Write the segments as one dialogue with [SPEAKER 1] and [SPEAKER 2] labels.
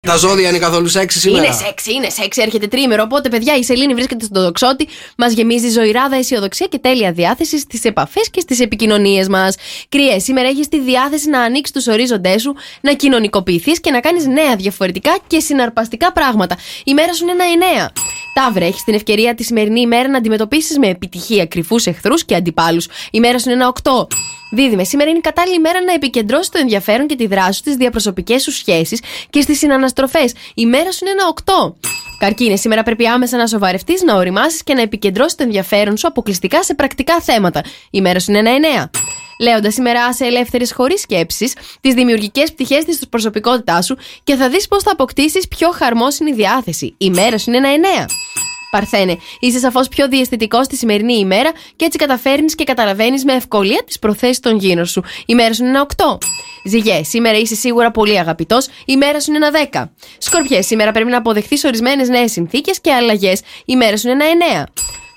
[SPEAKER 1] Τα ζώδια είναι καθόλου σεξι σήμερα;
[SPEAKER 2] Είναι σεξι, είναι σεξι. Έρχεται τρίμερο. Οπότε, παιδιά, η Σελήνη βρίσκεται στον δοξότη. Μας γεμίζει ζωηράδα, αισιοδοξία και τέλεια διάθεση στις επαφές και στις επικοινωνίες μας. Κρυέ, σήμερα έχεις τη διάθεση να ανοίξεις τους ορίζοντές σου, να κοινωνικοποιηθείς και να κάνεις νέα διαφορετικά και συναρπαστικά πράγματα. Η μέρα σου είναι ένα εννέα. Ταύρε, έχεις την ευκαιρία τη σημερινή ημέρα να αντιμετωπίσεις με επιτυχία κρυφούς εχθρούς και αντιπάλους. Η μέρα σου είναι ένα 8. Δίδυμε, σήμερα είναι η κατάλληλη ημέρα να επικεντρώσεις το ενδιαφέρον και τη δράση σου στι διαπροσωπικές σου σχέσεις και στις συναναστροφές. Η μέρα σου είναι ένα 8. Καρκίνε, σήμερα πρέπει άμεσα να σοβαρευτείς, να οριμάσεις και να επικεντρώσεις το ενδιαφέρον σου αποκλειστικά σε πρακτικά θέματα. Η μέρα σου είναι ένα 9. Λέοντας σήμερα άσε ελεύθερες χωρίς σκέψεις τις δημιουργικές πτυχές της προσωπικότητάς σου και θα δεις πώς θα αποκτήσεις πιο χαρμόσυνη διάθεση. Η μέρα σου είναι ένα 9. Παρθένε, είσαι σαφώς πιο διαισθητικός στη σημερινή ημέρα και έτσι καταφέρνεις και καταλαβαίνεις με ευκολία τις προθέσεις των γύρω σου. Η μέρα σου είναι ένα 8. Ζυγέ, σήμερα είσαι σίγουρα πολύ αγαπητός, η μέρα σου είναι ένα 10. Σκορπιέ, σήμερα πρέπει να αποδεχθείς ορισμένες νέες συνθήκες και αλλαγές. Η μέρα σου είναι ένα 9.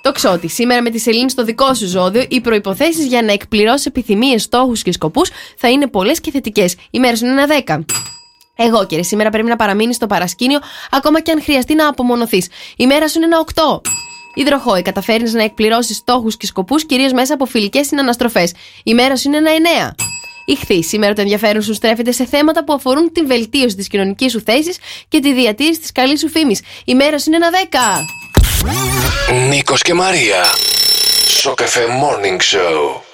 [SPEAKER 2] Το ξότι, σήμερα με τη σελήνη στο δικό σου ζώδιο, οι προποθέσει για να εκπληρώσεις επιθυμίες, στόχους και σκοπούς θα είναι πολλές και θετικές. Η μέρα σου είναι ένα 10. Εγώ κύριε, σήμερα πρέπει να παραμείνεις στο παρασκήνιο, ακόμα και αν χρειαστεί να απομονωθείς. Η μέρα σου είναι ένα 8. Υδροχόη, καταφέρνεις να εκπληρώσεις στόχους και σκοπούς κυρίως μέσα από φιλικές συναναστροφές. Η μέρα σου είναι ένα 9. Ηχθεί, σήμερα το ενδιαφέρον σου στρέφεται σε θέματα που αφορούν την βελτίωση της κοινωνικής σου θέσης και τη διατήρηση της καλής σου φήμης. Η μέρα σου είναι ένα 10.
[SPEAKER 3] Νίκος και Μαρία. Σοκεφέ Morning Show.